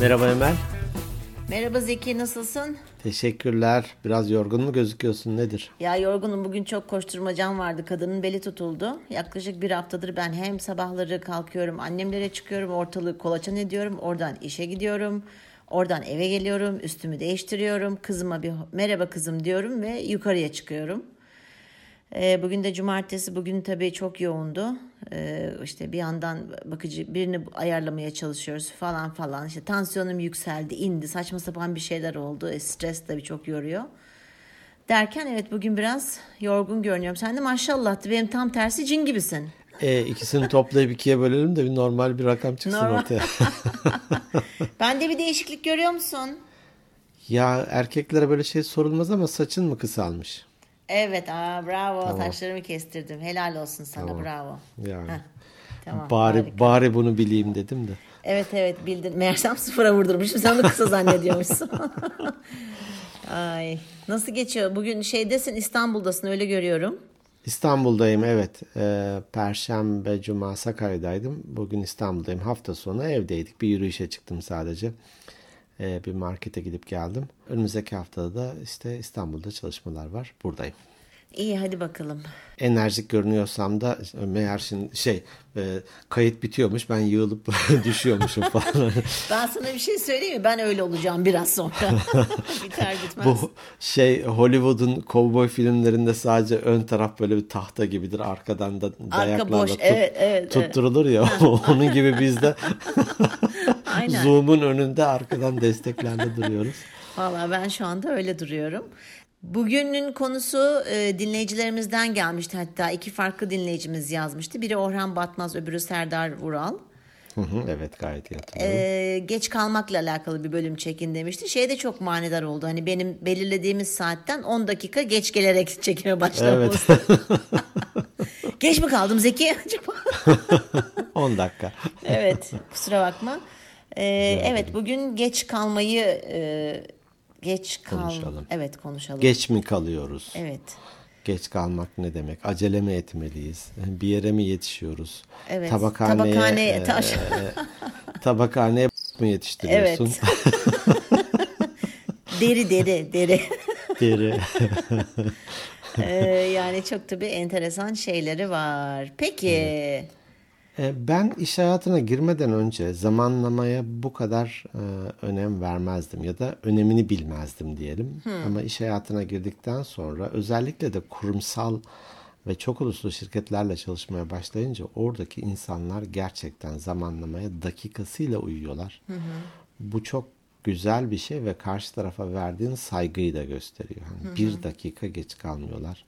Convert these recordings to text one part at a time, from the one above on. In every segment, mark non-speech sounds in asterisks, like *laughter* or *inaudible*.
Merhaba Emel. Merhaba Zeki nasılsın? Teşekkürler. Biraz yorgun mu gözüküyorsun nedir? Ya yorgunum bugün çok koşturmacam vardı. Kadının beli tutuldu. Yaklaşık bir haftadır ben hem sabahları kalkıyorum annemlere çıkıyorum ortalığı kolaçan ediyorum. Oradan işe gidiyorum. Oradan eve geliyorum üstümü değiştiriyorum. Kızıma bir merhaba kızım diyorum ve yukarıya çıkıyorum. Ee, bugün de cumartesi. Bugün tabii çok yoğundu. Ee, işte bir yandan bakıcı birini ayarlamaya çalışıyoruz falan falan. İşte tansiyonum yükseldi, indi. Saçma sapan bir şeyler oldu. E, stres tabii çok yoruyor. Derken evet bugün biraz yorgun görünüyorum. Sen de maşallah benim tam tersi cin gibisin. E, ikisini toplayıp ikiye bölelim de bir normal bir rakam çıksın Normal. ortaya. *laughs* Bende bir değişiklik görüyor musun? ya erkeklere böyle şey sorulmaz ama saçın mı kısalmış? Evet, aa, bravo. Saçlarımı kestirdim. Helal olsun sana, Tamam. bravo. Yani. Heh, tamam. bari harika. bari bunu bileyim dedim de. Evet evet bildin. Meğersem sıfıra vurdurmuşum. Sen onu kısa zannediyormuşsun. *laughs* Ay nasıl geçiyor? Bugün şeydesin İstanbul'dasın öyle görüyorum. İstanbul'dayım evet. Ee, Perşembe, Cuma Sakarya'daydım. Bugün İstanbul'dayım. Hafta sonu evdeydik. Bir yürüyüşe çıktım sadece. Ee, bir markete gidip geldim. Önümüzdeki haftada da işte İstanbul'da çalışmalar var. Buradayım. İyi hadi bakalım. enerjik görünüyorsam da meğer şimdi şey e, kayıt bitiyormuş ben yığılıp *laughs* düşüyormuşum falan. *laughs* Ben sana bir şey söyleyeyim mi? Ben öyle olacağım biraz sonra. *laughs* Biter bitmez. Bu şey Hollywood'un kovboy filmlerinde sadece ön taraf böyle bir tahta gibidir arkadan da dayaklarla boş, tut- evet, evet, tutturulur ya onun gibi biz de Aynen. zoom'un önünde arkadan desteklerle duruyoruz. *laughs* Valla ben şu anda öyle duruyorum. Bugünün konusu e, dinleyicilerimizden gelmişti hatta iki farklı dinleyicimiz yazmıştı. Biri Orhan Batmaz öbürü Serdar Vural. Evet gayet iyi hatırlıyorum. Ee, geç kalmakla alakalı bir bölüm çekin demişti. Şey de çok manidar oldu. Hani benim belirlediğimiz saatten 10 dakika geç gelerek *laughs* çekime başlamamız. *laughs* geç mi kaldım Zeki acaba? 10 dakika. evet kusura bakma. Ee, evet bugün geç kalmayı e, geç kal Konuşalım. Evet konuşalım. Geç mi kalıyoruz? Evet. Geç kalmak ne demek? Acele mi etmeliyiz? Bir yere mi yetişiyoruz? Evet. Tabakhaneye, Tabakhaneye, e, taş- e, *laughs* tabakhaneye *laughs* mi yetiştiriyorsun? *laughs* Deri deri deri. Deri. Ee, yani çok tabii enteresan şeyleri var. Peki. E, ben iş hayatına girmeden önce zamanlamaya bu kadar e, önem vermezdim ya da önemini bilmezdim diyelim. Ama iş hayatına girdikten sonra özellikle de kurumsal ve çok uluslu şirketlerle çalışmaya başlayınca oradaki insanlar gerçekten zamanlamaya dakikasıyla uyuyorlar. Bu çok güzel bir şey ve karşı tarafa verdiğin saygıyı da gösteriyor. Hani bir dakika geç kalmıyorlar.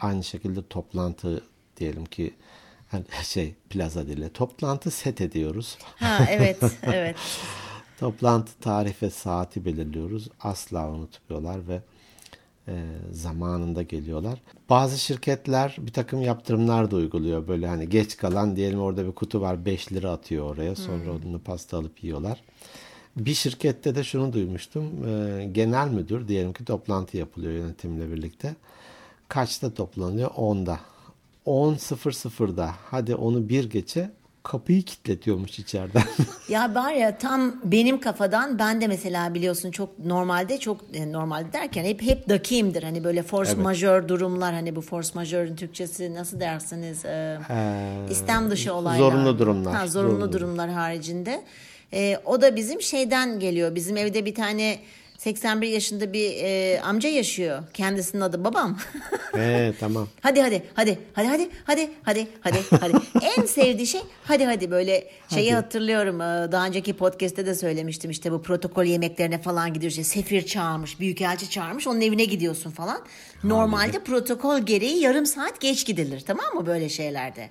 Aynı şekilde toplantı diyelim ki hani şey plaza dili toplantı set ediyoruz. Ha evet *laughs* evet. Toplantı tarih ve saati belirliyoruz. Asla unutmuyorlar ve e, zamanında geliyorlar. Bazı şirketler bir takım yaptırımlar da uyguluyor. Böyle hani geç kalan diyelim orada bir kutu var 5 lira atıyor oraya. Sonra onu pasta alıp yiyorlar. Bir şirkette de şunu duymuştum. E, genel müdür diyelim ki toplantı yapılıyor yönetimle birlikte. Kaçta toplanıyor? 10'da. 10.00'da hadi onu bir geçe kapıyı kilitletiyormuş içeriden. *laughs* Ya var ya tam benim kafadan ben de mesela biliyorsun çok normalde çok e, normalde derken hep hep dakiyimdir. Hani böyle force Evet. majeure durumlar hani bu force majeure'ün Türkçesi nasıl dersiniz? Ee, Ee, İstem dışı olaylar. zorunlu durumlar. Ha, zorunlu, Zorunlu durumlar haricinde. Ee, o da bizim şeyden geliyor. Bizim evde bir tane 81 yaşında bir e, amca yaşıyor. Kendisinin adı babam. *laughs* He tamam. Hadi hadi hadi hadi hadi hadi hadi hadi hadi. *laughs* en sevdiği şey hadi hadi böyle şeyi hatırlıyorum. e, Daha önceki podcast'te de söylemiştim işte bu protokol yemeklerine falan gidiyoruz. İşte sefir çağırmış, büyükelçi çağırmış. Onun evine gidiyorsun falan. Normalde protokol gereği yarım saat geç gidilir tamam mı böyle şeylerde?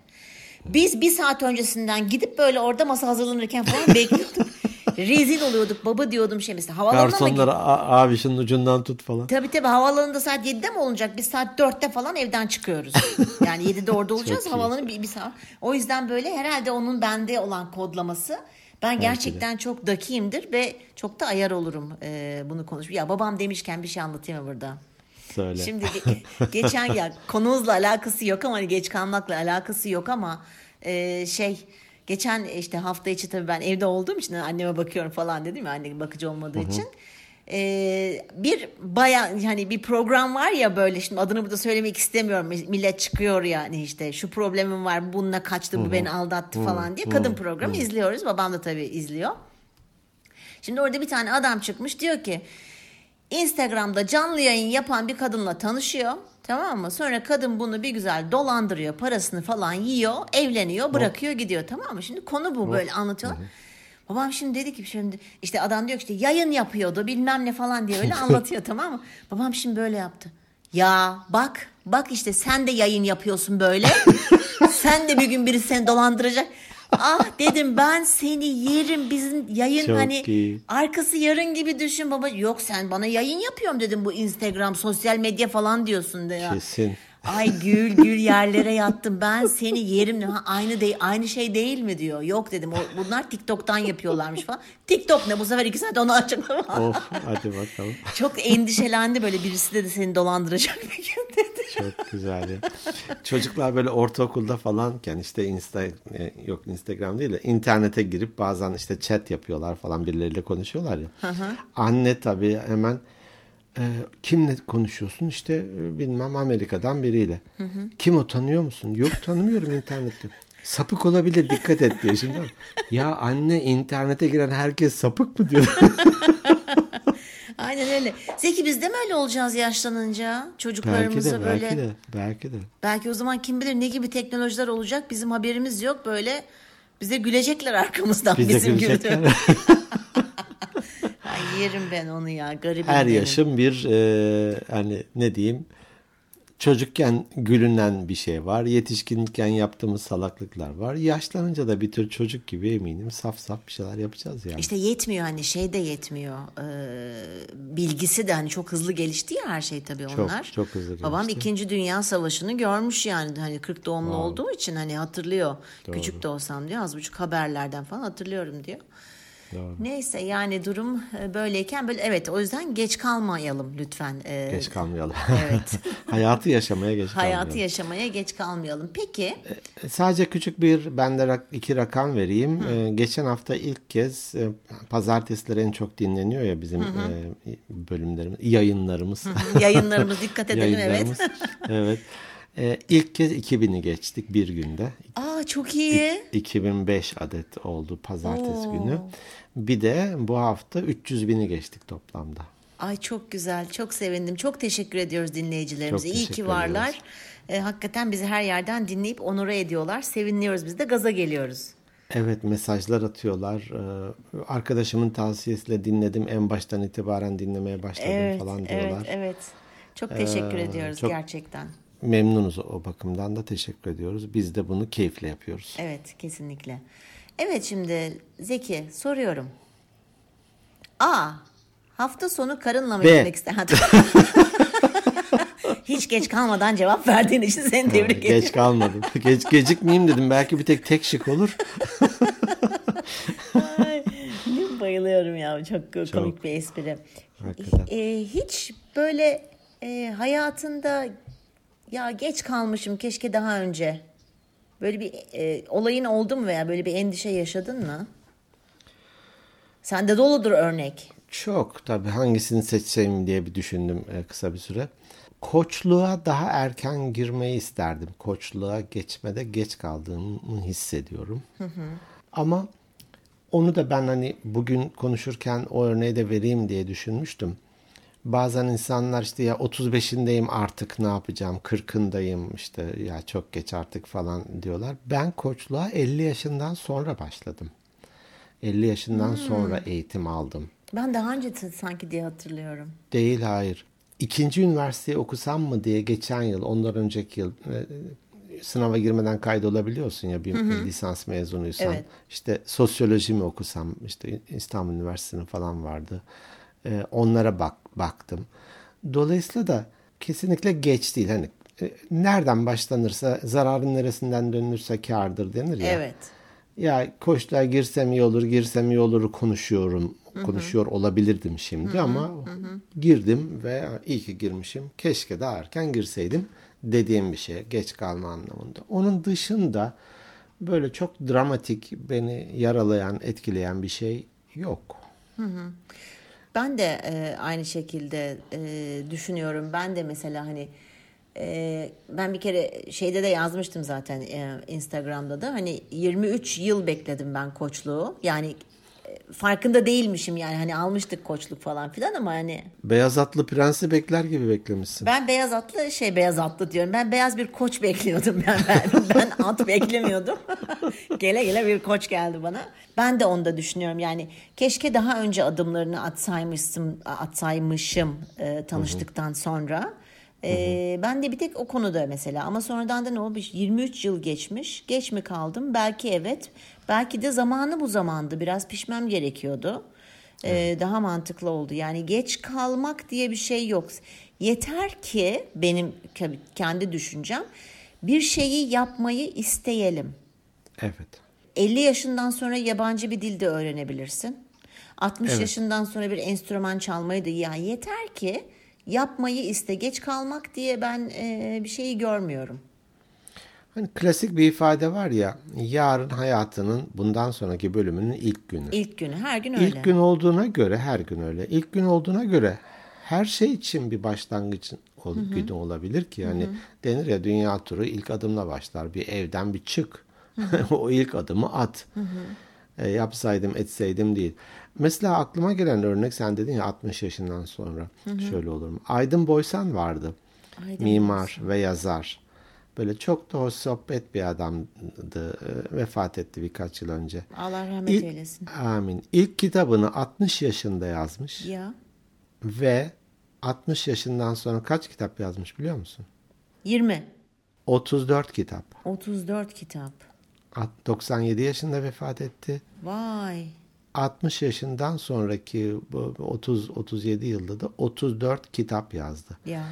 Biz bir saat öncesinden gidip böyle orada masa hazırlanırken falan *laughs* bekliyorduk. Rezil oluyorduk. Baba diyordum şey mesela havaalanına Garsonlara "A- abi şunun ucundan tut falan. Tabii tabii havaalanında saat 7'de mi olacak? Biz saat 4'te falan evden çıkıyoruz. *laughs* Yani 7'de orada olacağız. Havaalanı bir, bir saat. O yüzden böyle herhalde onun bende olan kodlaması. Ben gerçekten çok dakiyimdir ve çok da ayar olurum e, bunu konuş. Ya babam demişken bir şey anlatayım mı burada? Söyle. Şimdi ge- *laughs* geçen ya konumuzla alakası yok ama hani geç kalmakla alakası yok ama e, şey Geçen işte hafta içi tabii ben evde olduğum için anneme bakıyorum falan dedim ya anne bakıcı olmadığı için. Ee, bir baya hani bir program var ya böyle şimdi adını burada söylemek istemiyorum. Millet çıkıyor yani işte şu problemim var bununla kaçtı bu beni aldattı falan diye. Kadın programı izliyoruz. Babam da tabii izliyor. Şimdi orada bir tane adam çıkmış diyor ki Instagram'da canlı yayın yapan bir kadınla tanışıyor. Tamam mı? Sonra kadın bunu bir güzel dolandırıyor. Parasını falan yiyor. Evleniyor. Bırakıyor gidiyor. Tamam mı? Şimdi konu bu böyle anlatıyorlar. Babam şimdi dedi ki şimdi işte adam diyor ki işte yayın yapıyordu bilmem ne falan diye öyle *laughs* anlatıyor tamam mı? Babam şimdi böyle yaptı. Ya bak bak işte sen de yayın yapıyorsun böyle. *laughs* sen de bir gün biri seni dolandıracak. Ah dedim ben seni yerim bizim yayın Çok hani iyi. arkası yarın gibi düşün baba. Yok sen bana yayın yapıyorum dedim bu Instagram sosyal medya falan diyorsun de ya. Kesin. Ay gül gül yerlere yattım. Ben seni yerim. Ha, aynı değil, aynı şey değil mi diyor. Yok dedim. O, bunlar TikTok'tan yapıyorlarmış falan. TikTok ne bu sefer iki saat onu açıklama. Of hadi bakalım. Çok endişelendi böyle birisi dedi seni dolandıracak bir gün dedi. Çok güzel ya. Çocuklar böyle ortaokulda falanken işte insta e, yok Instagram değil de internete girip bazen işte chat yapıyorlar falan birileriyle konuşuyorlar ya. Anne tabii hemen e, kimle konuşuyorsun? İşte e, bilmem Amerika'dan biriyle. Kim o tanıyor musun? Yok tanımıyorum internette. Sapık olabilir dikkat et diyor şimdi. Ya anne internete giren herkes sapık mı diyor. *laughs* Aynen öyle. Zeki biz de mi öyle olacağız yaşlanınca? belki Çocuklarımızı de böyle. belki de belki de. Belki o zaman kim bilir ne gibi teknolojiler olacak bizim haberimiz yok böyle bize gülecekler arkamızdan Biz de bizim gülecekler. *laughs* yerim ben onu ya garibim Her benim. yaşın bir e, hani ne diyeyim çocukken gülünen bir şey var. Yetişkinken yaptığımız salaklıklar var. Yaşlanınca da bir tür çocuk gibi eminim saf saf bir şeyler yapacağız yani. İşte yetmiyor hani şey de yetmiyor. Ee, bilgisi de hani çok hızlı gelişti ya her şey tabii Çok, onlar. çok hızlı Babam gelişti. 2. Dünya Savaşı'nı görmüş yani hani 40 doğumlu olduğu için hani hatırlıyor. Küçük de olsam diyor az buçuk haberlerden falan hatırlıyorum diyor. Doğru. Neyse yani durum e, böyleyken böyle evet o yüzden geç kalmayalım lütfen. Ee, Geç kalmayalım. Evet. *laughs* Hayatı yaşamaya geç Hayatı kalmayalım. yaşamaya geç kalmayalım. Peki Sadece küçük bir ben de rak- iki rakam vereyim. Ee, geçen hafta ilk kez e, pazartesileri en çok dinleniyor ya bizim e, bölümlerimiz, yayınlarımız. yayınlarımız dikkat *laughs* edelim evet. Yayınlarımız. evet. *laughs* Ee, ilk kez 2000'i geçtik bir günde. Aa çok iyi. 2005 adet oldu pazartesi günü. Bir de bu hafta 300 bini geçtik toplamda. Ay çok güzel, çok sevindim. Çok teşekkür ediyoruz dinleyicilerimize. Çok İyi ki varlar. ediyoruz. E, hakikaten bizi her yerden dinleyip onore ediyorlar. Seviniyoruz biz de gaza geliyoruz. Evet mesajlar atıyorlar. Ee, arkadaşımın tavsiyesiyle dinledim. En baştan itibaren dinlemeye başladım Evet, falan evet, diyorlar. evet. Çok teşekkür Ee, ediyoruz çok- gerçekten. Memnunuz o bakımdan da teşekkür ediyoruz. Biz de bunu keyifle yapıyoruz. Evet, kesinlikle. Evet şimdi Zeki soruyorum. A. Hafta sonu karınla mı gitmek ister? *laughs* Hiç geç kalmadan cevap verdiğin için seni tebrik ediyorum. Geç kalmadım. Geç, gecikmeyeyim dedim. Belki bir tek tek şık olur. Ay, bayılıyorum ya çok, komik bir espri. Hakikaten. E, hiç böyle e, hayatında ya geç kalmışım keşke daha önce böyle bir e, olayın oldu mu veya böyle bir endişe yaşadın mı? Sende doludur örnek. Çok tabii hangisini seçseyim diye bir düşündüm e, kısa bir süre. Koçluğa daha erken girmeyi isterdim. Koçluğa geçmede geç kaldığımı hissediyorum. Ama onu da ben hani bugün konuşurken o örneği de vereyim diye düşünmüştüm. Bazen insanlar işte ya 35'indeyim artık ne yapacağım 40'ındayım işte ya çok geç artık falan diyorlar. Ben koçluğa 50 yaşından sonra başladım. 50 yaşından sonra eğitim aldım. Ben daha önce sanki diye hatırlıyorum. Değil hayır. İkinci üniversiteyi okusam mı diye geçen yıl, ondan önceki yıl e, sınava girmeden kaydolabiliyorsun ya bir lisans mezunuysan. Evet. İşte sosyoloji mi okusam, işte İstanbul Üniversitesi'nin falan vardı. E, onlara bak baktım. Dolayısıyla da kesinlikle geç değil. Hani e, nereden başlanırsa, zararın neresinden dönülürse kârdır denir ya. Evet. Ya koçluğa girsem iyi olur, girsem iyi olur konuşuyorum. Konuşuyor olabilirdim şimdi ama girdim ve iyi ki girmişim. Keşke daha erken girseydim dediğim bir şey. Geç kalma anlamında. Onun dışında böyle çok dramatik, beni yaralayan, etkileyen bir şey yok. Ben de e, aynı şekilde e, düşünüyorum. Ben de mesela hani e, ben bir kere şeyde de yazmıştım zaten e, Instagram'da da hani 23 yıl bekledim ben koçluğu. Yani farkında değilmişim yani hani almıştık koçluk falan filan ama hani Beyaz atlı prensi bekler gibi beklemişsin. ben beyaz atlı şey beyaz atlı diyorum. Ben beyaz bir koç bekliyordum *laughs* ben. Ben, ben at beklemiyordum. *laughs* gele gele bir koç geldi bana. Ben de onu da düşünüyorum. Yani keşke daha önce adımlarını atsaymışım, atsaymışım e, tanıştıktan sonra. E, ben de bir tek o konuda mesela ama sonradan da ne olmuş 23 yıl geçmiş geç mi kaldım belki evet belki de zamanı bu zamandı biraz pişmem gerekiyordu Ee, daha mantıklı oldu. Yani geç kalmak diye bir şey yok. Yeter ki benim ke- kendi düşüncem bir şeyi yapmayı isteyelim. Evet. 50 yaşından sonra yabancı bir dilde öğrenebilirsin. 60 Evet. yaşından sonra bir enstrüman çalmayı da ya yeter ki yapmayı iste. Geç kalmak diye ben e, bir şeyi görmüyorum. Hani klasik bir ifade var ya, yarın hayatının bundan sonraki bölümünün ilk günü. İlk günü her gün öyle. İlk gün olduğuna göre her gün öyle. İlk gün olduğuna göre her şey için bir başlangıç ol, günü olabilir ki. Yani denir ya dünya turu ilk adımla başlar. Bir evden bir çık. *laughs* o ilk adımı at. E, yapsaydım etseydim değil. Mesela aklıma gelen örnek sen dedin ya 60 yaşından sonra şöyle olur mu? Aydın Boysan vardı. Aydın Mimar ve yazar. Böyle çok da hoş sohbet bir adamdı. E, Vefat etti birkaç yıl önce. Allah rahmet İlk- eylesin. Amin. İlk kitabını 60 yaşında yazmış Ya ve 60 yaşından sonra kaç kitap yazmış biliyor musun? 20 34 kitap. 34 kitap. At- 97 yaşında vefat etti. Vay. 60 yaşından sonraki bu 30 37 yılda da 34 kitap yazdı. Ya.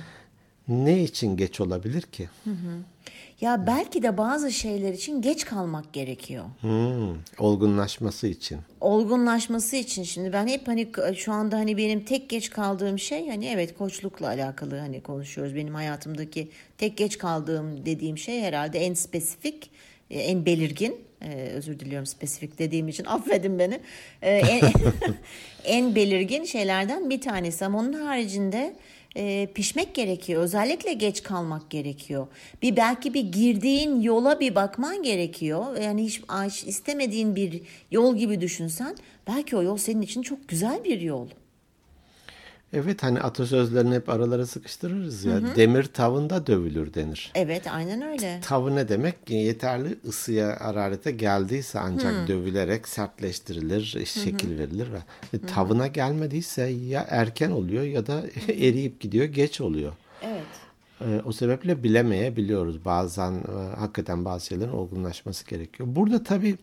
Ne için geç olabilir ki? Ya belki de bazı şeyler için geç kalmak gerekiyor. Hmm, olgunlaşması için. Olgunlaşması için şimdi ben hep hani şu anda hani benim tek geç kaldığım şey hani evet koçlukla alakalı hani konuşuyoruz. Benim hayatımdaki tek geç kaldığım dediğim şey herhalde en spesifik, e, en belirgin. e, özür diliyorum spesifik dediğim için *laughs* affedin beni. E, en, *laughs* en belirgin şeylerden bir tanesi ama onun haricinde e, pişmek gerekiyor. Özellikle geç kalmak gerekiyor. Bir belki bir girdiğin yola bir bakman gerekiyor. Yani hiç hiç istemediğin bir yol gibi düşünsen belki o yol senin için çok güzel bir yol. Evet hani atasözlerini hep aralara sıkıştırırız ya. Demir tavında dövülür denir. Evet aynen öyle. Tavı ne demek? Yeterli ısıya, hararete geldiyse ancak dövülerek sertleştirilir, şekil verilir. ve e, Tavına gelmediyse ya erken oluyor ya da *laughs* eriyip gidiyor, geç oluyor. Evet. E, O sebeple bilemeyebiliyoruz. Bazen e, hakikaten bazı şeylerin olgunlaşması gerekiyor. Burada tabii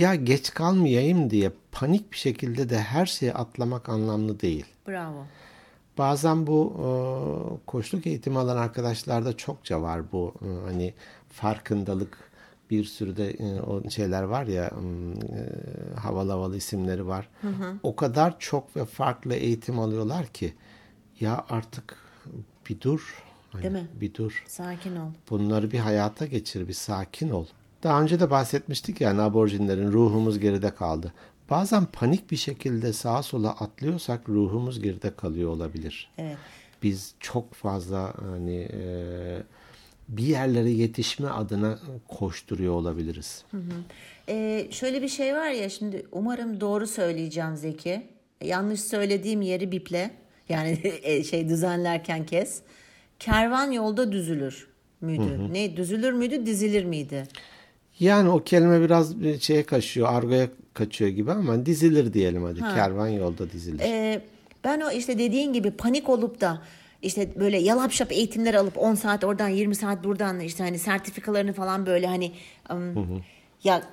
ya geç kalmayayım diye panik bir şekilde de her şeyi atlamak anlamlı değil. Bravo. Bazen bu e, koçluk eğitimi alan arkadaşlarda çokça var bu e, hani farkındalık bir sürü de e, o şeyler var ya e, havalı havalı isimleri var. O kadar çok ve farklı eğitim alıyorlar ki ya artık bir dur. Hani Değil mi? Bir dur. Sakin ol. Bunları bir hayata geçir, bir sakin ol. Daha önce de bahsetmiştik yani aborjinlerin ruhumuz geride kaldı. Bazen panik bir şekilde sağa sola atlıyorsak ruhumuz geride kalıyor olabilir. Evet. Biz çok fazla hani e, bir yerlere yetişme adına koşturuyor olabiliriz. Ee, şöyle bir şey var ya şimdi umarım doğru söyleyeceğim Zeki. Yanlış söylediğim yeri biple. Yani *laughs* e, şey düzenlerken kes. Kervan yolda düzülür müydü? Ne düzülür müydü dizilir miydi? Yani o kelime biraz bir şeye kaçıyor, argoya kaçıyor gibi ama dizilir diyelim hadi. Kervan yolda dizilir. Ee, ben o işte dediğin gibi panik olup da işte böyle yalap şap eğitimler alıp 10 saat oradan 20 saat buradan işte hani sertifikalarını falan böyle hani ım, ya k- a-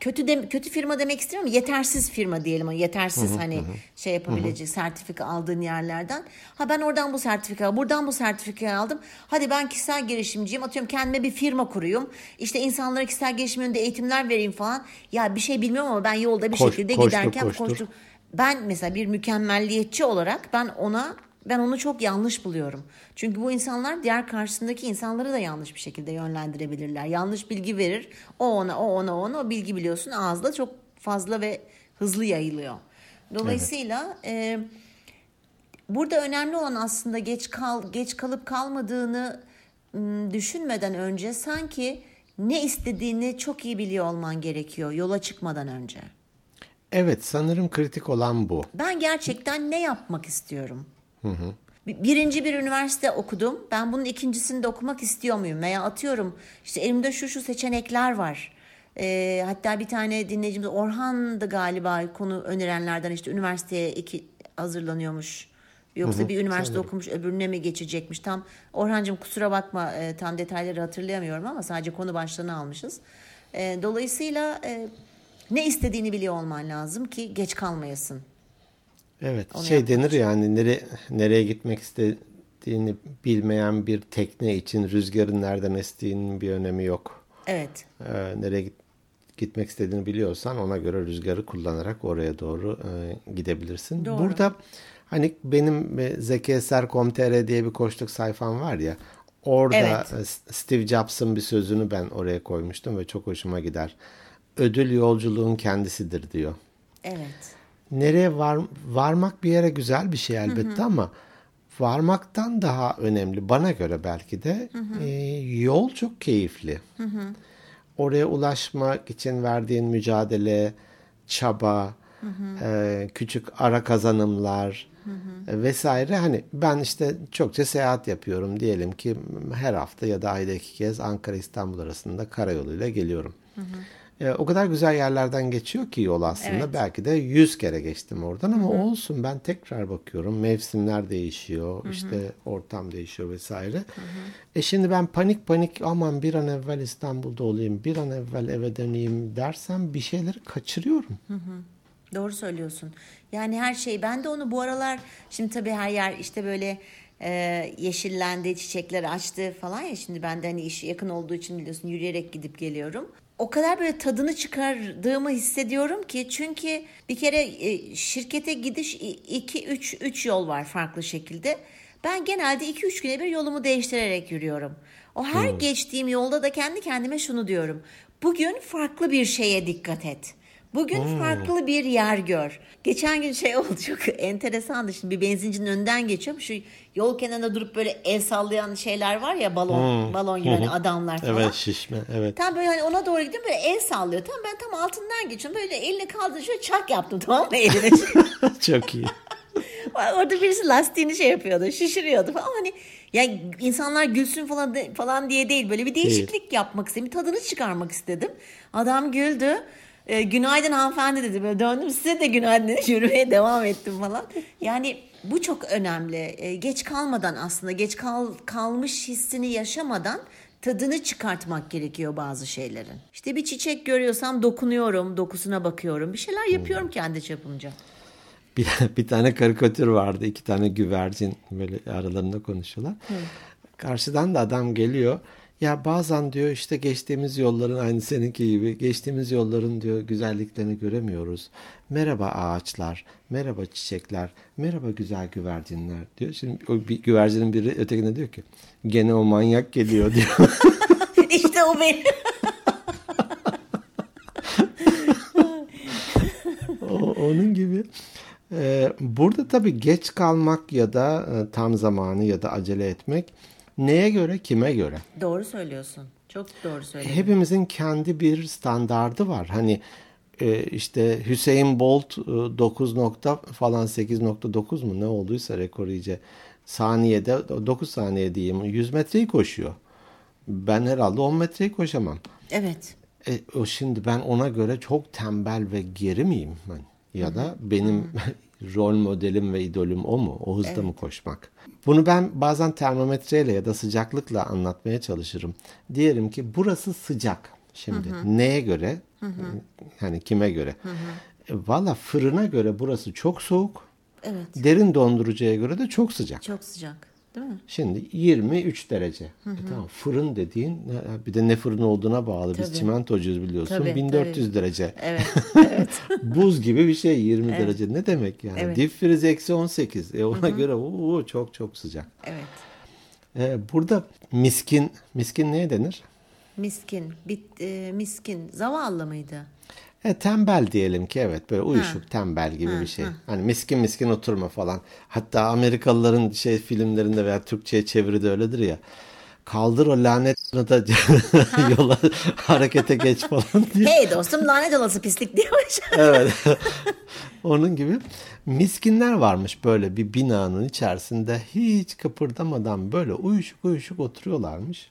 kötü de, kötü firma demek istemiyorum. Yetersiz firma diyelim. Ama yetersiz hani şey yapabilecek sertifika aldığın yerlerden. Ha ben oradan bu sertifika buradan bu sertifikayı aldım. Hadi ben kişisel girişimciyim. Atıyorum kendime bir firma kuruyum işte insanlara kişisel gelişim yönünde eğitimler vereyim falan. Ya bir şey bilmiyorum ama ben yolda bir Koş- şekilde koştur, giderken koştur. koştur. Ben mesela bir mükemmelliyetçi olarak ben ona Ben onu çok yanlış buluyorum. Çünkü bu insanlar diğer karşısındaki insanları da yanlış bir şekilde yönlendirebilirler. Yanlış bilgi verir. O ona, o ona, o ona o bilgi biliyorsun ağızda çok fazla ve hızlı yayılıyor. Dolayısıyla evet. e, burada önemli olan aslında geç kal geç kalıp kalmadığını düşünmeden önce sanki ne istediğini çok iyi biliyor olman gerekiyor yola çıkmadan önce. Evet sanırım kritik olan bu. Ben gerçekten ne yapmak istiyorum? Hı hı. Birinci bir üniversite okudum. Ben bunun ikincisini de okumak istiyor muyum? Veya atıyorum işte elimde şu şu seçenekler var. E, hatta bir tane dinleyicimiz Orhan'dı galiba konu önerenlerden işte üniversiteye iki hazırlanıyormuş. Yoksa hı hı, bir üniversite sanırım. okumuş öbürüne mi geçecekmiş? Tam Orhancığım kusura bakma e, tam detayları hatırlayamıyorum ama sadece konu başlığını almışız. E, dolayısıyla e, ne istediğini biliyor olman lazım ki geç kalmayasın. Evet Onu şey denir yani nere, nereye gitmek istediğini bilmeyen bir tekne için rüzgarın nereden estiğinin bir önemi yok. Evet. Ee, nereye git, gitmek istediğini biliyorsan ona göre rüzgarı kullanarak oraya doğru e, gidebilirsin. Doğru. Burada hani benim e, zekieser.com.tr diye bir koştuk sayfam var ya orada evet. Steve Jobs'ın bir sözünü ben oraya koymuştum ve çok hoşuma gider. Ödül yolculuğun kendisidir diyor. Evet. Nereye var, varmak bir yere güzel bir şey elbette hı hı. ama varmaktan daha önemli bana göre belki de hı hı. E, yol çok keyifli. Hı hı. Oraya ulaşmak için verdiğin mücadele, çaba, hı hı. E, küçük ara kazanımlar hı hı. E, vesaire. Hani ben işte çokça seyahat yapıyorum diyelim ki her hafta ya da ayda iki kez Ankara İstanbul arasında karayoluyla geliyorum. Hı hı. E, o kadar güzel yerlerden geçiyor ki yol aslında. Evet. Belki de yüz kere geçtim oradan ama Hı-hı. olsun ben tekrar bakıyorum. Mevsimler değişiyor, Hı-hı. işte ortam değişiyor vesaire. Hı-hı. E şimdi ben panik panik aman bir an evvel İstanbul'da olayım, bir an evvel eve döneyim dersem bir şeyleri kaçırıyorum. Hı-hı. Doğru söylüyorsun. Yani her şey ben de onu bu aralar şimdi tabii her yer işte böyle e, yeşillendi, çiçekler açtı falan ya şimdi ben de hani iş yakın olduğu için biliyorsun yürüyerek gidip geliyorum o kadar böyle tadını çıkardığımı hissediyorum ki çünkü bir kere e, şirkete gidiş 2 3 3 yol var farklı şekilde. Ben genelde 2 3 güne bir yolumu değiştirerek yürüyorum. O her hmm. geçtiğim yolda da kendi kendime şunu diyorum. Bugün farklı bir şeye dikkat et. Bugün hmm. farklı bir yer gör. Geçen gün şey *laughs* oldu çok enteresandı. Şimdi bir benzincinin önünden geçiyorum. Şu yol kenarında durup böyle el sallayan şeyler var ya balon hmm. balon gibi hani adamlar falan. Evet şişme evet. Tam böyle hani ona doğru gidiyorum böyle el sallıyor. Tam ben tam altından geçiyorum. Böyle elini kaldırdı şöyle çak yaptım tamam mı eline. *laughs* çok iyi. *laughs* Orada birisi lastiğini şey yapıyordu, şişiriyordu falan. Hani yani insanlar gülsün falan de, falan diye değil böyle bir değişiklik değil. yapmak istedim. Bir tadını çıkarmak istedim. Adam güldü. E, günaydın hanımefendi dedi. Böyle döndüm size de günaydın dedi. *laughs* Yürümeye devam ettim falan. Yani bu çok önemli. E, geç kalmadan aslında geç kal, kalmış hissini yaşamadan tadını çıkartmak gerekiyor bazı şeylerin. İşte bir çiçek görüyorsam dokunuyorum, dokusuna bakıyorum. Bir şeyler yapıyorum hmm. kendi çapımca. Bir, *laughs* bir tane karikatür vardı. iki tane güvercin böyle aralarında konuşuyorlar. Hmm. Karşıdan da adam geliyor. Ya bazen diyor işte geçtiğimiz yolların aynı seninki gibi geçtiğimiz yolların diyor güzelliklerini göremiyoruz. Merhaba ağaçlar, merhaba çiçekler, merhaba güzel güvercinler diyor. Şimdi o bir güvercinin biri ötekine diyor ki gene o manyak geliyor diyor. *laughs* İşte o benim. *laughs* o, onun gibi. Ee, burada tabii geç kalmak ya da e, tam zamanı ya da acele etmek Neye göre, kime göre? Doğru söylüyorsun. Çok doğru söylüyorsun. Hepimizin kendi bir standardı var. Hani e, işte Hüseyin Bolt 9 e, nokta falan 8.9 mu ne olduysa rekor iyice saniyede 9 saniye diyeyim 100 metreyi koşuyor. Ben herhalde 10 metreyi koşamam. Evet. E, o şimdi ben ona göre çok tembel ve geri miyim? Ya da benim *laughs* rol modelim ve idolüm o mu? O hızda evet. mı koşmak? Bunu ben bazen termometreyle ya da sıcaklıkla anlatmaya çalışırım. Diyelim ki burası sıcak. Şimdi hı hı. neye göre? Hı hı. Hani kime göre? Hı hı. E, Valla fırına göre burası çok soğuk. Evet. Derin dondurucuya göre de çok sıcak. Çok sıcak. Değil mi? Şimdi 23 derece. E tamam fırın dediğin bir de ne fırın olduğuna bağlı. Biz Tabii. çimentocuyuz biliyorsun. Tabii, 1400 derece. *laughs* Evet. Buz gibi bir şey 20 derece. Ne demek yani? Evet. Deep freeze eksi 18. E ona göre oo, çok çok sıcak. evet. E, burada miskin, miskin neye denir? Miskin, bit, e, miskin, zavallı mıydı? E, tembel diyelim ki evet böyle uyuşuk tembel gibi bir şey. Hani miskin miskin oturma falan. Hatta Amerikalıların şey filmlerinde veya Türkçe'ye çeviride öyledir ya. Kaldır o lanet da *laughs* yola harekete geç *laughs* falan diye. Hey dostum lanet olası pislik diyormuş. *laughs* Evet. Onun gibi miskinler varmış böyle bir binanın içerisinde hiç kıpırdamadan böyle uyuşuk uyuşuk oturuyorlarmış.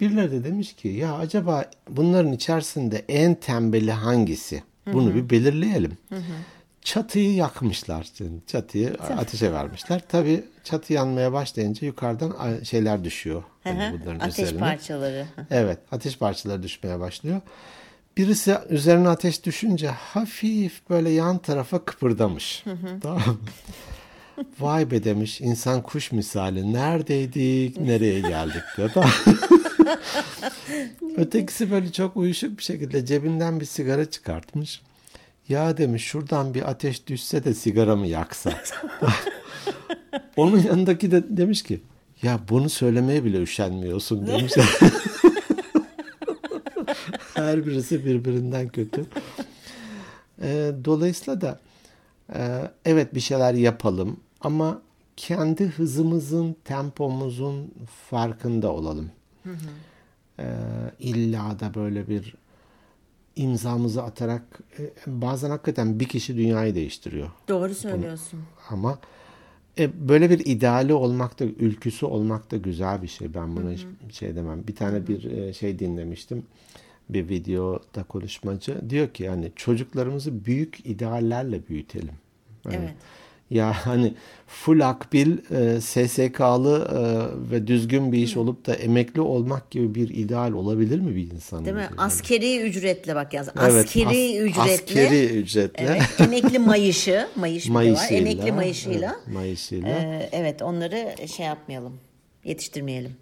Birileri de demiş ki ya acaba bunların içerisinde en tembeli hangisi? Bunu bir belirleyelim. Çatıyı yakmışlar. Çatıyı ateşe vermişler. Tabii çatı yanmaya başlayınca yukarıdan şeyler düşüyor. hani bunların Ateş üzerine. parçaları. Evet, ateş parçaları düşmeye başlıyor. Birisi üzerine ateş düşünce hafif böyle yan tarafa kıpırdamış. Tamam mı? Vay be demiş insan kuş misali neredeydik nereye geldik. Tamam. *laughs* *laughs* Ötekisi böyle çok uyuşuk bir şekilde cebinden bir sigara çıkartmış. Ya demiş şuradan bir ateş düşse de sigaramı yaksa. *laughs* Onun yanındaki de demiş ki ya bunu söylemeye bile üşenmiyorsun demiş. *laughs* Her birisi birbirinden kötü. Ee, dolayısıyla da e, evet bir şeyler yapalım ama kendi hızımızın, tempomuzun farkında olalım. Ee, illa da böyle bir imzamızı atarak e, bazen hakikaten bir kişi dünyayı değiştiriyor. Doğru söylüyorsun. Ama e, böyle bir ideali olmak da, ülküsü olmak da güzel bir şey. Ben buna hiç şey demem. Bir tane bir e, şey dinlemiştim. Bir videoda konuşmacı diyor ki yani çocuklarımızı büyük ideallerle büyütelim. Yani, Evet. Ya hani full akbil, e, SSK'lı e, ve düzgün bir iş olup da emekli olmak gibi bir ideal olabilir mi bir insanın? Değil mi? Yani? Askeri ücretle bak yaz. Evet, Askeri as- ücretle. Askeri ücretle. Evet. Emekli mayışı. Mayış de var. Mayışıyla, Emekli mayışıyla. evet, mayışıyla. Ee, evet onları şey yapmayalım. Yetiştirmeyelim.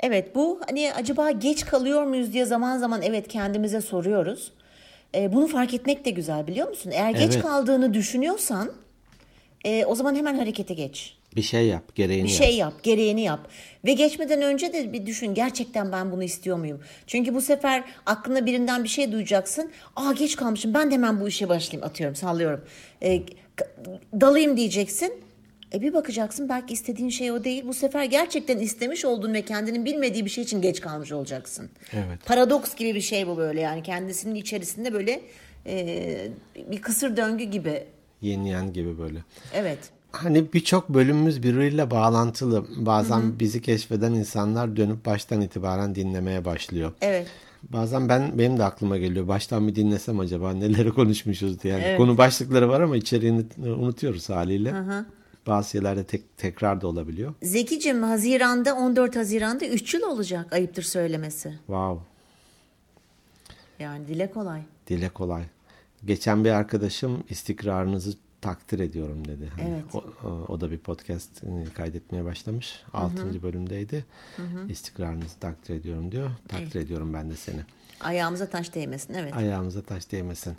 Evet bu hani acaba geç kalıyor muyuz diye zaman zaman evet kendimize soruyoruz. Ee, bunu fark etmek de güzel biliyor musun? Eğer geç Evet. kaldığını düşünüyorsan e, o zaman hemen harekete geç. Bir şey yap, gereğini Bir yap. şey yap, gereğini yap. Ve geçmeden önce de bir düşün gerçekten ben bunu istiyor muyum? Çünkü bu sefer aklına birinden bir şey duyacaksın. Aa geç kalmışım ben de hemen bu işe başlayayım atıyorum sallıyorum. K- dalayım diyeceksin. E bir bakacaksın belki istediğin şey o değil. Bu sefer gerçekten istemiş olduğun ve kendinin bilmediği bir şey için geç kalmış olacaksın. Evet. Paradoks gibi bir şey bu böyle yani kendisinin içerisinde böyle e, bir kısır döngü gibi. Yang gibi böyle. Evet. Hani birçok bölümümüz birbiriyle bağlantılı. Bazen bizi keşfeden insanlar dönüp baştan itibaren dinlemeye başlıyor. Evet. Bazen ben benim de aklıma geliyor. Baştan bir dinlesem acaba neleri konuşmuşuz diye. Yani Evet. konu başlıkları var ama içeriğini unutuyoruz haliyle. Bazı şeylerde tek, tekrar da olabiliyor. Zekicim Haziran'da 14 Haziran'da 3 yıl olacak ayıptır söylemesi. Wow. Yani dile kolay. Dile kolay. Geçen bir arkadaşım istikrarınızı takdir ediyorum dedi. Hani Evet. o, o- da bir podcast e, kaydetmeye başlamış. Altıncı bölümdeydi. İstikrarınızı takdir ediyorum diyor. Takdir ediyorum ben de seni. Ayağımıza taş değmesin evet. Ayağımıza taş değmesin.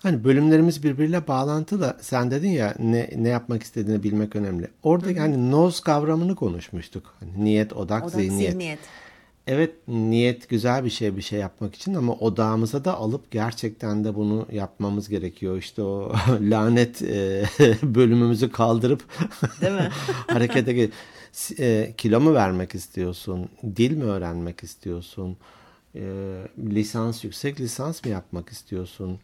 Hani bölümlerimiz birbiriyle bağlantılı. Sen dedin ya ne ne yapmak istediğini bilmek önemli. Orada hani noz kavramını konuşmuştuk. Hani niyet, odak, Odak zihniyet. zihniyet. Evet niyet güzel bir şey bir şey yapmak için ama odağımıza da alıp gerçekten de bunu yapmamız gerekiyor. İşte o *laughs* lanet e, *laughs* bölümümüzü kaldırıp Değil mi? *laughs* harekete geç. E, kilo mu vermek istiyorsun? Dil mi öğrenmek istiyorsun? E, lisans yüksek lisans mı yapmak istiyorsun?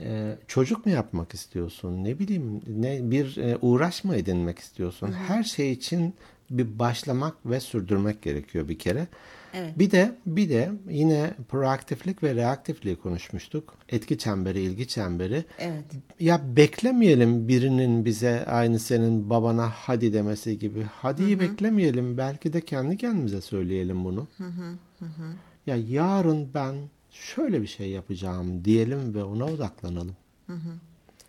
E, çocuk mu yapmak istiyorsun? Ne bileyim ne bir e, uğraş mı edinmek istiyorsun? Her şey için bir başlamak ve sürdürmek gerekiyor bir kere. Evet. Bir de bir de yine proaktiflik ve reaktifliği konuşmuştuk. Etki çemberi, ilgi çemberi. Evet. Ya beklemeyelim birinin bize aynı senin babana hadi demesi gibi. Hadi'yi beklemeyelim. Belki de kendi kendimize söyleyelim bunu. Ya yarın ben şöyle bir şey yapacağım diyelim ve ona odaklanalım.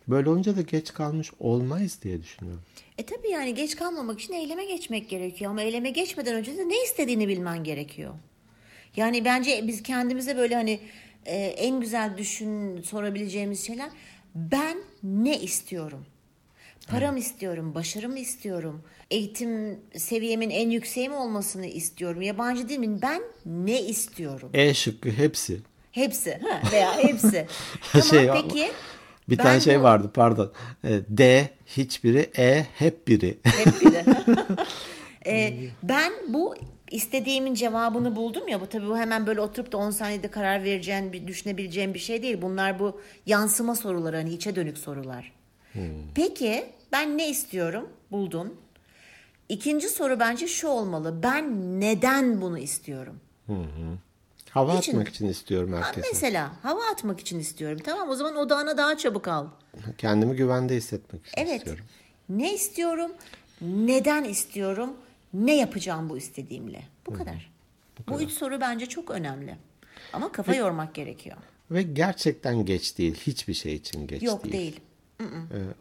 Böyle olunca da geç kalmış olmayız diye düşünüyorum. E tabii yani geç kalmamak için eyleme geçmek gerekiyor ama eyleme geçmeden önce de ne istediğini bilmen gerekiyor. Yani bence biz kendimize böyle hani e, en güzel düşün sorabileceğimiz şeyler ben ne istiyorum? Param istiyorum, başarımı istiyorum, eğitim seviyemin en yükseği mi olmasını istiyorum, yabancı değil mi? Ben ne istiyorum? E şıkkı hepsi. Hepsi ha, veya hepsi. *laughs* tamam Şey, peki. Bir ben tane şey bu- vardı pardon. E, D hiçbiri, E hep biri. Hep bir de. Ee, ben bu istediğimin cevabını buldum ya bu tabii bu hemen böyle oturup da 10 saniyede karar vereceğin, bir düşünebileceğin bir şey değil. Bunlar bu yansıma soruları hani içe dönük sorular. Peki ben ne istiyorum? Buldun. İkinci soru bence şu olmalı. Ben neden bunu istiyorum? Hava İçin- atmak için istiyorum herkese. mesela hava atmak için istiyorum. Tamam o zaman odağına daha çabuk al. Kendimi güvende hissetmek için Evet. istiyorum. Ne istiyorum? Neden istiyorum? Ne yapacağım bu istediğimle? Bu kadar. Bu, üç soru bence çok önemli. Ama kafa yormak gerekiyor. Ve gerçekten geç değil. Hiçbir şey için geç Yok değil. değil. Ee,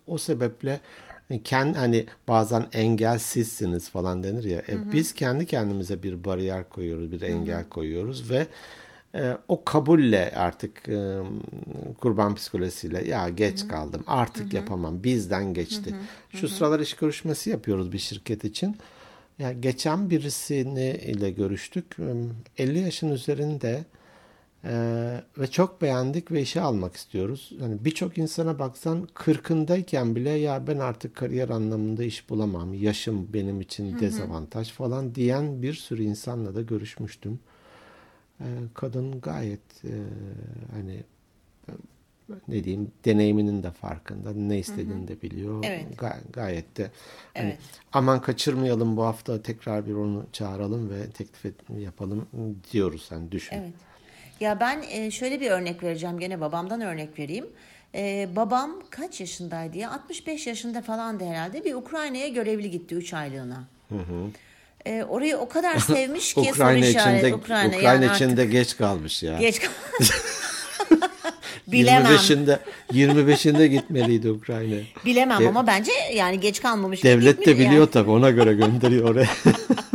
o sebeple kendi hani bazen engelsizsiniz falan denir ya. E, biz kendi kendimize bir bariyer koyuyoruz, bir engel koyuyoruz ve e, o kabulle artık e, kurban psikolojisiyle ya geç kaldım artık yapamam bizden geçti. Şu sıralar iş görüşmesi yapıyoruz bir şirket için. Ya geçen birisini ile görüştük. E, 50 yaşın üzerinde ee, ve çok beğendik ve işe almak istiyoruz. Yani birçok insana baksan kırkındayken bile ya ben artık kariyer anlamında iş bulamam. Yaşım benim için dezavantaj falan diyen bir sürü insanla da görüşmüştüm. Ee, kadın gayet e, hani ne diyeyim deneyiminin de farkında. Ne istediğini de biliyor. Evet. Ga- gayet de hani, Evet. aman kaçırmayalım bu hafta tekrar bir onu çağıralım ve teklif et, yapalım diyoruz. Hani düşün. Evet. Ya ben e, şöyle bir örnek vereceğim. Gene babamdan örnek vereyim. E, babam kaç yaşındaydı ya? 65 yaşında falandı herhalde. Bir Ukrayna'ya görevli gitti 3 aylığına. E, orayı o kadar *laughs* sevmiş ki Ukrayna soru içinde Ukrayna, Ukrayna, yani içinde geç kalmış ya. artık geç *laughs* Bilemem. 25'inde 25'inde gitmeliydi Ukrayna'ya. Bilemem Dev- ama bence yani geç kalmamış. Devlet de biliyor yani. tabii ona göre gönderiyor oraya.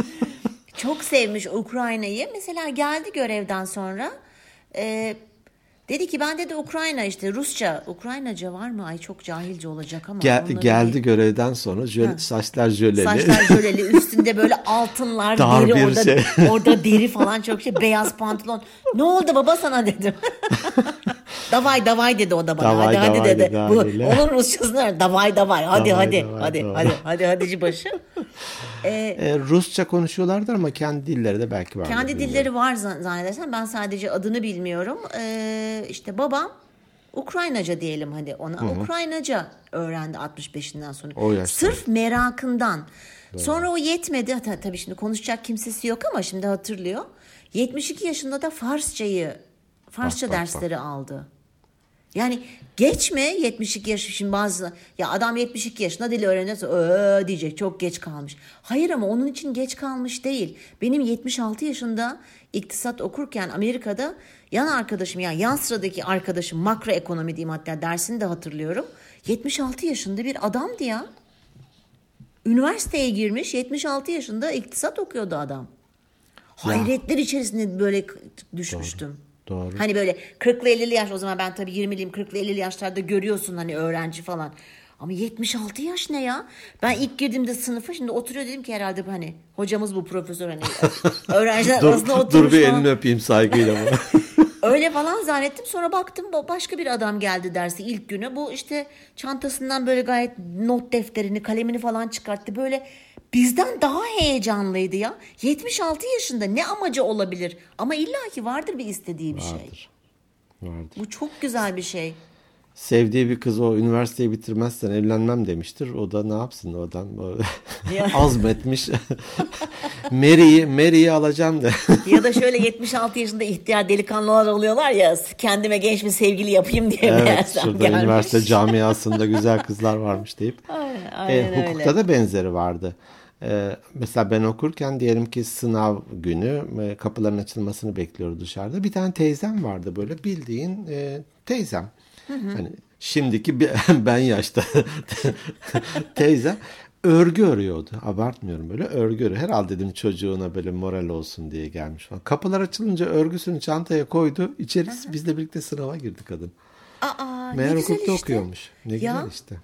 *laughs* Çok sevmiş Ukrayna'yı. Mesela geldi görevden sonra. E, dedi ki ben dedi Ukrayna işte Rusça. Ukraynaca var mı? Ay çok cahilce olacak ama. Gel, geldi bir- görevden sonra jöle, saçlar jöleli. Saçlar jöleli *laughs* üstünde böyle altınlar Dar deri bir orada, şey. *laughs* orada deri falan çok şey beyaz pantolon. Ne oldu baba sana dedim. *laughs* davay davay dedi o da bana. Davay, hadi hadi davay dedi. dedi Bu, onun Rusçasını öğren. Davay davay hadi Davay, hadi davay, hadi davay. hadi hadi hadici başı. E, Rusça konuşuyorlardır ama kendi dilleri de belki vardır. Kendi dilleri var zan- zannedersem ben sadece adını bilmiyorum. Ee, işte babam Ukraynaca diyelim hadi ona. Ukraynaca öğrendi 65'inden sonra. O yaşta. Sırf merakından. Sonra o yetmedi. Ta- Tabii şimdi konuşacak kimsesi yok ama şimdi hatırlıyor. 72 yaşında da Farsçayı, Farsça Bak, bak, dersleri aldı. Yani geçme 72 yaş şimdi bazı ya adam 72 yaşında dil öğreniyorsa "Ee," diyecek çok geç kalmış. Hayır ama onun için geç kalmış değil. Benim 76 yaşında iktisat okurken Amerika'da yan arkadaşım yani yan sıradaki arkadaşım makro ekonomi diyeyim hatta dersini de hatırlıyorum. 76 yaşında bir adamdı ya. Üniversiteye girmiş 76 yaşında iktisat okuyordu adam. Hayretler içerisinde böyle düşmüştüm. Doğru. Hani böyle 40'lı 50'li yaş o zaman ben tabii 20'liyim 40'lı 50'li yaşlarda görüyorsun hani öğrenci falan. Ama 76 yaş ne ya? Ben ilk girdiğimde sınıfa şimdi oturuyor dedim ki herhalde bu hani hocamız bu profesör hani *laughs* öğrenciler Dur, arasında dur oturmuş bir falan. elini öpeyim saygıyla. *laughs* Öyle falan zannettim. Sonra baktım ba- başka bir adam geldi dersi ilk günü. Bu işte çantasından böyle gayet not defterini, kalemini falan çıkarttı. Böyle bizden daha heyecanlıydı ya. 76 yaşında ne amacı olabilir? Ama illaki vardır bir istediği bir şey. Vardır. Vardır. Bu çok güzel bir şey. Sevdiği bir kız o üniversiteyi bitirmezsen evlenmem demiştir. O da ne yapsın o adam Ya. *laughs* azmetmiş. *laughs* Mary'i Mary'i alacağım de. *laughs* Ya da şöyle 76 yaşında ihtiyar delikanlılar oluyorlar ya kendime genç bir sevgili yapayım diye evet meğersem şurada gelmiş. üniversite camiasında güzel kızlar varmış deyip. Aynen, E, aynen hukukta öyle. da benzeri vardı. E, mesela ben okurken diyelim ki sınav günü e, kapıların açılmasını bekliyoruz dışarıda. Bir tane teyzem vardı böyle bildiğin e, teyzem. Hani Şimdiki *laughs* ben yaşta *laughs* teyze örgü örüyordu. Abartmıyorum böyle örgü örüyor. Herhalde dedim çocuğuna böyle moral olsun diye gelmiş falan. Kapılar açılınca örgüsünü çantaya koydu. İçeri bizle birlikte sınava girdi kadın. Aa, Meğer hukukta işte. okuyormuş. Ne Ya, güzel işte.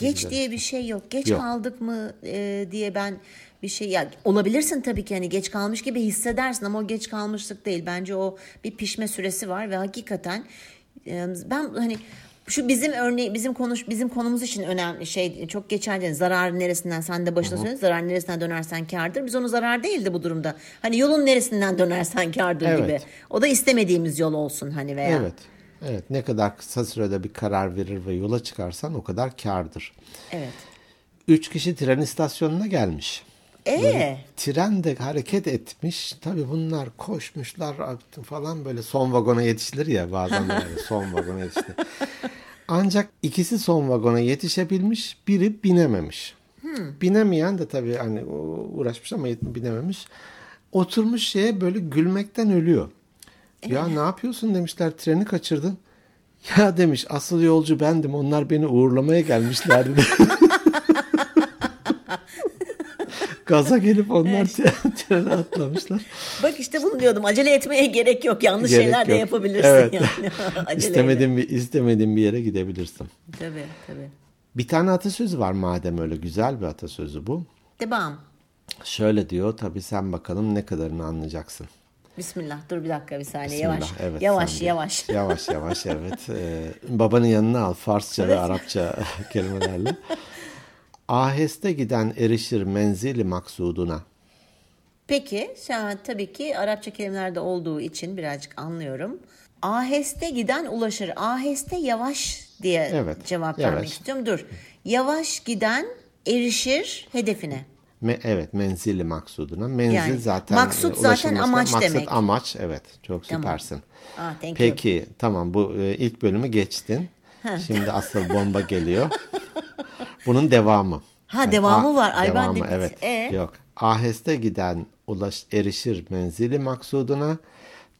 Geç güzel. diye bir şey yok. Geç Yok. kaldık mı e, diye ben bir şey ya olabilirsin tabii ki hani geç kalmış gibi hissedersin ama o geç kalmışlık değil. Bence o bir pişme süresi var ve hakikaten e, ben hani şu bizim örneği bizim konuş bizim konumuz için önemli şey çok geçerli zarar neresinden sen de başına söyledin zarar neresinden dönersen kârdır. Biz onu zarar değildi bu durumda. Hani yolun neresinden dönersen kârdır Evet. gibi. O da istemediğimiz yol olsun hani veya. Evet. Evet. Ne kadar kısa sürede bir karar verir ve yola çıkarsan o kadar kârdır. Evet. Üç kişi tren istasyonuna gelmiş. Ee, Tren de hareket etmiş. Tabii bunlar koşmuşlar falan böyle son vagona yetişilir ya bazen *laughs* böyle son vagona yetişti. Ancak ikisi son vagona yetişebilmiş, biri binememiş. Binemeyen de tabii hani uğraşmış ama binememiş. Oturmuş şeye böyle gülmekten ölüyor. Ya ne yapıyorsun demişler treni kaçırdın. Ya demiş asıl yolcu bendim onlar beni uğurlamaya gelmişlerdi. *laughs* Gaza gelip onlar trene atlamışlar. Bak işte bunu diyordum. Acele etmeye gerek yok. Yanlış Gerek şeyler de yok. yapabilirsin Evet. yani. *laughs* İstemediğin bir istemediğin bir yere gidebilirsin. Tabii tabii. Bir tane atasözü var madem öyle güzel bir atasözü bu. Devam. Şöyle diyor tabii sen bakalım ne kadarını anlayacaksın. Bismillah. Dur bir dakika bir saniye. Bismillah, yavaş. evet, yavaş yavaş. *laughs* Yavaş yavaş evet. Ee, babanın yanına al Farsça ve Arapça *laughs* kelimelerle. Aheste giden erişir menzili maksuduna. Peki an tabii ki Arapça kelimelerde olduğu için birazcık anlıyorum. Aheste giden ulaşır. Aheste yavaş diye Evet, cevap yavaş. vermek istiyorum. Dur. Yavaş giden erişir hedefine. Me- evet menzili maksuduna. Menzil Yani, zaten maksut e, zaten amaç maksat demek. amaç evet çok Tamam. süpersin. Ah, thank you. Peki tamam bu e, ilk bölümü geçtin. Şimdi asıl bomba geliyor. Bunun devamı. Ha, devamı a- var. Ay, ben devamı, de- evet. E? Yok. Aheste giden ulaş erişir menzili maksuduna.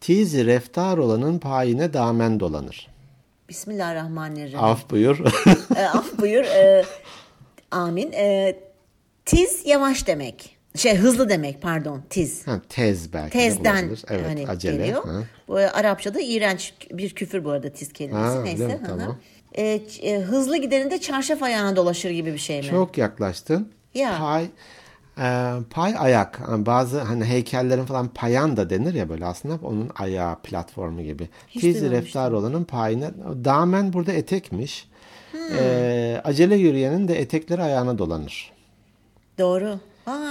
Tizi reftar olanın payine damen dolanır. Bismillahirrahmanirrahim. Af buyur. E, af buyur. E, *laughs* amin. E, tiz yavaş demek. Şey hızlı demek pardon tiz. ha, tez belki de Tezden. Evet hani acele. geliyor. Ha. Bu Arapçada iğrenç bir küfür bu arada tiz kelimesi. Ha, Neyse. mi? Tamam. E, e, hızlı giderinde çarşaf ayağına dolaşır gibi bir şey mi? Çok yaklaştın. Ya. Pay e, pay ayak. Yani Bazı hani heykellerin falan payan da denir ya böyle aslında onun ayağı platformu gibi. Hiç duymamıştım. reftar olanın payına damen burada etekmiş. Hmm. E, acele yürüyenin de etekleri ayağına dolanır. Doğru.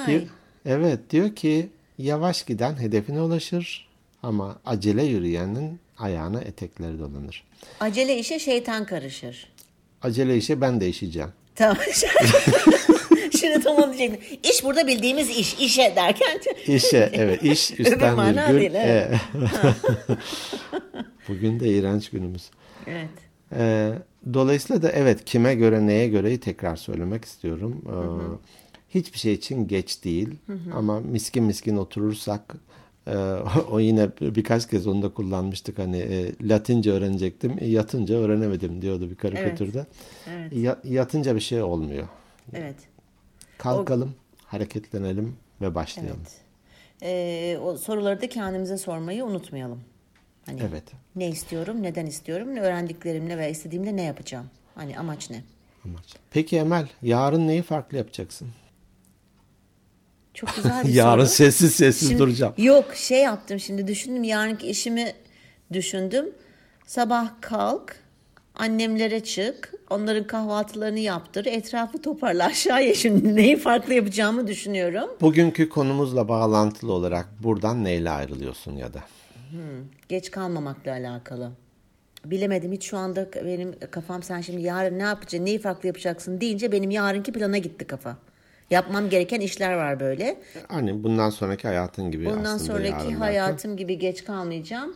Diyor, evet diyor ki yavaş giden hedefine ulaşır ama acele yürüyenin ayağına etekleri dolanır. Acele işe şeytan karışır. Acele işe ben değişeceğim. Tamam. *laughs* Şimdi tam onu diyecektim. İş burada bildiğimiz iş. işe derken. İşe evet iş üstten mana virgül. değil, evet. *laughs* Bugün de iğrenç günümüz. Evet. Ee, dolayısıyla da evet kime göre neye göreyi tekrar söylemek istiyorum. Ee, hiçbir şey için geç değil ama miskin miskin oturursak e, *laughs* o yine birkaç kez onu da kullanmıştık hani e, Latince öğrenecektim yatınca öğrenemedim diyordu bir karikatürde. Evet. Ya- yatınca bir şey olmuyor. Evet. Kalkalım, hareketlenelim ve başlayalım. Evet. Ee, o soruları da kendimize sormayı unutmayalım. Hani Evet. ne istiyorum, neden istiyorum, öğrendiklerimle ve istediğimle ne yapacağım? Hani amaç ne? Amaç. Peki Emel, yarın neyi farklı yapacaksın? Çok güzel bir *laughs* yarın soru. sessiz sessiz Şimdi- duracağım. Yok şey yaptım şimdi düşündüm yarınki işimi düşündüm. Sabah kalk, annemlere çık, onların kahvaltılarını yaptır, etrafı toparla aşağıya şimdi neyi farklı yapacağımı düşünüyorum. Bugünkü konumuzla bağlantılı olarak buradan neyle ayrılıyorsun ya da? Geç kalmamakla alakalı. Bilemedim hiç şu anda benim kafam sen şimdi yarın ne yapacaksın, neyi farklı yapacaksın deyince benim yarınki plana gitti kafa. Yapmam gereken işler var böyle. Hani bundan sonraki hayatın gibi Bundan aslında sonraki yarın hayatım gibi geç kalmayacağım.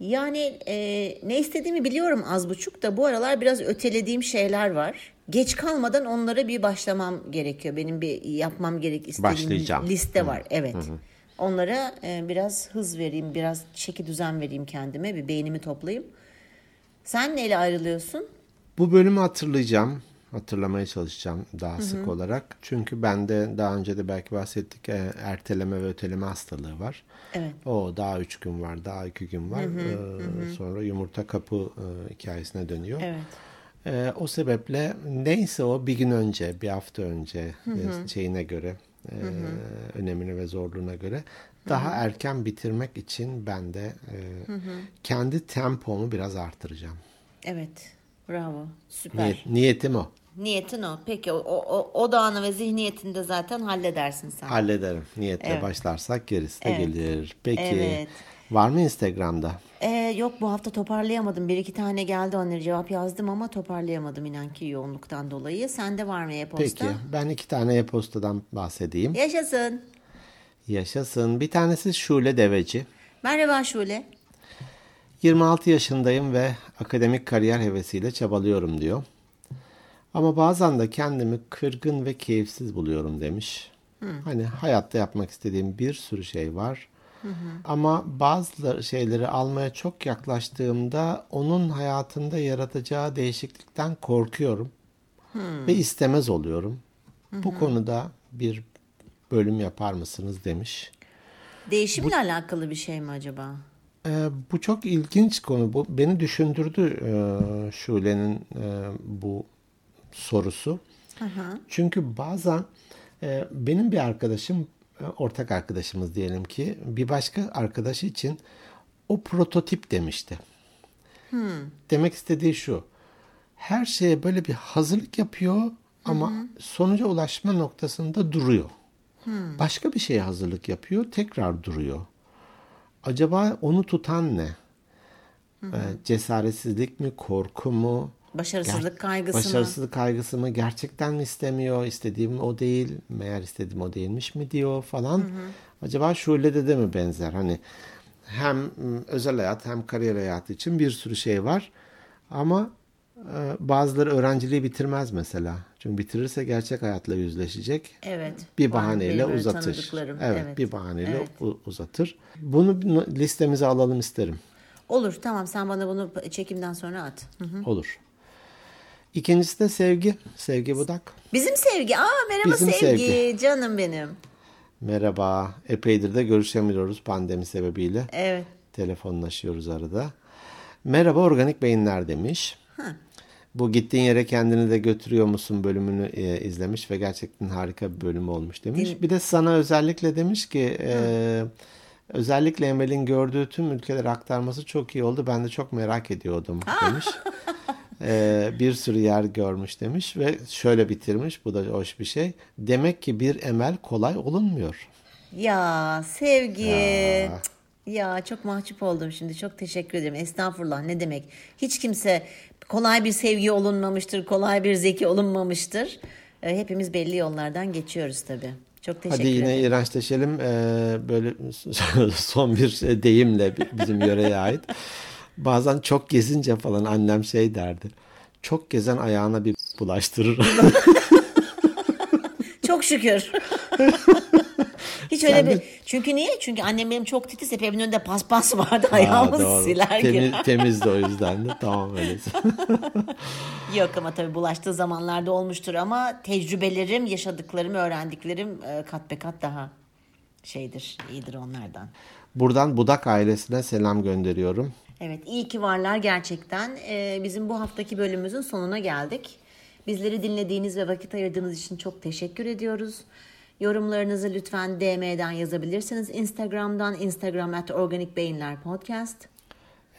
Yani e, ne istediğimi biliyorum az buçuk da bu aralar biraz ötelediğim şeyler var. Geç kalmadan onlara bir başlamam gerekiyor. Benim bir yapmam gerek istediğim Başlayacağım. liste var. Evet. Onlara e, biraz hız vereyim, biraz çeki düzen vereyim kendime, bir beynimi toplayayım. Sen neyle ayrılıyorsun? Bu bölümü hatırlayacağım. Hatırlamaya çalışacağım daha sık olarak. Çünkü bende daha önce de belki bahsettik e, erteleme ve öteleme hastalığı var. Evet. O daha üç gün var, daha iki gün var. Ee, Sonra yumurta kapı e, hikayesine dönüyor. Evet. Ee, o sebeple neyse o bir gün önce, bir hafta önce e, şeyine göre, e, önemine ve zorluğuna göre daha erken bitirmek için ben de e, kendi tempomu biraz artıracağım. Evet. Bravo. Süper. Niyet, niyetim o. Niyetin o. Peki o, o, o dağını ve zihniyetini de zaten halledersin sen. Hallederim. Niyetle Evet. başlarsak gerisi de Evet. gelir. Peki Evet. var mı Instagram'da? Ee, yok bu hafta toparlayamadım. Bir iki tane geldi onları cevap yazdım ama toparlayamadım inan ki yoğunluktan dolayı. Sende var mı e-posta? Peki ben iki tane e-postadan bahsedeyim. Yaşasın. Yaşasın. Bir tanesi Şule Deveci. Merhaba Şule. 26 yaşındayım ve akademik kariyer hevesiyle çabalıyorum diyor. Ama bazen de kendimi kırgın ve keyifsiz buluyorum demiş. Hani hayatta yapmak istediğim bir sürü şey var. Ama bazı şeyleri almaya çok yaklaştığımda onun hayatında yaratacağı değişiklikten korkuyorum. Ve istemez oluyorum. Bu konuda bir bölüm yapar mısınız demiş. Değişimle alakalı bir şey mi acaba? Ee, bu çok ilginç konu. Bu beni düşündürdü e, Şule'nin e, bu sorusu. Çünkü bazen e, benim bir arkadaşım, e, ortak arkadaşımız diyelim ki, bir başka arkadaşı için o prototip demişti. Demek istediği şu. Her şeye böyle bir hazırlık yapıyor ama sonuca ulaşma noktasında duruyor. Başka bir şeye hazırlık yapıyor, tekrar duruyor. Acaba onu tutan ne? Ee, cesaretsizlik mi, korku mu? Başarısızlık kaygısı mı? Başarısızlık kaygısı mı? Gerçekten mi istemiyor? İstediğim o değil. Meğer istediğim o değilmiş mi diyor falan. Acaba Şule'de de mi benzer? Hani hem m, özel hayat hem kariyer hayatı için bir sürü şey var. Ama e, bazıları öğrenciliği bitirmez mesela. Çünkü bitirirse gerçek hayatla yüzleşecek. Evet. Bir bahaneyle benim uzatır. Evet, Evet. bir bahaneyle Evet. uzatır. Bunu listemize alalım isterim. Olur tamam sen bana bunu çekimden sonra at. Hı hı. Olur. İkincisi de sevgi. Sevgi Budak. Bizim Sevgi. Aa merhaba Bizim sevgi. Sevgi. Canım benim. Merhaba. Epeydir de görüşemiyoruz pandemi sebebiyle. Evet. Telefonlaşıyoruz arada. Merhaba organik beyinler demiş. Bu gittiğin yere kendini de götürüyor musun bölümünü e, izlemiş ve gerçekten harika bir bölüm olmuş demiş. Bir de sana özellikle demiş ki e, özellikle Emel'in gördüğü tüm ülkelere aktarması çok iyi oldu. Ben de çok merak ediyordum demiş. *laughs* E, bir sürü yer görmüş demiş ve şöyle bitirmiş. Bu da hoş bir şey. Demek ki bir emel kolay olunmuyor. Ya Sevgi. Ya. Ya çok mahcup oldum şimdi. Çok teşekkür ederim. Estağfurullah ne demek. Hiç kimse kolay bir sevgi olunmamıştır. Kolay bir zeki olunmamıştır. E, Hepimiz belli yollardan geçiyoruz tabii. Çok teşekkür Hadi yine ederim. iğrençleşelim. Ee, böyle *laughs* son bir şey, deyimle bizim yöreye ait. Bazen çok gezince falan annem şey derdi. Çok gezen ayağına bir bulaştırır. *laughs* Çok şükür. *laughs* Hiç öyle Sen bir... de- Çünkü niye? Çünkü annem benim çok titiz. Hep evimin önünde paspas vardı. Aa, Ayağımı doğru. siler Temiz, girer. *laughs* temizdi o yüzden de. Tamam öyleyse. Yok ama tabii bulaştığı zamanlarda olmuştur ama tecrübelerim, yaşadıklarım, öğrendiklerim e, kat be kat daha şeydir, iyidir onlardan. Buradan Budak ailesine selam gönderiyorum. Evet, iyi ki varlar gerçekten. E, bizim bu haftaki bölümümüzün sonuna geldik. Bizleri dinlediğiniz ve vakit ayırdığınız için çok teşekkür ediyoruz. Yorumlarınızı lütfen DM'den yazabilirsiniz. Instagram'dan Instagram at Organik Beyinler Podcast.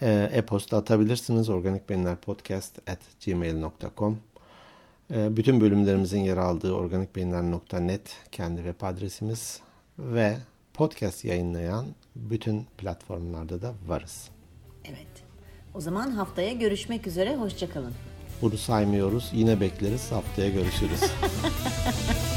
Ee, E-posta atabilirsiniz. organikbeyinlerpodcast at gmail.com Ee, Bütün bölümlerimizin yer aldığı organikbeyinler.net kendi web adresimiz ve podcast yayınlayan bütün platformlarda da varız. O zaman haftaya görüşmek üzere. Hoşçakalın. Bunu saymıyoruz. Yine bekleriz. Haftaya görüşürüz. *laughs*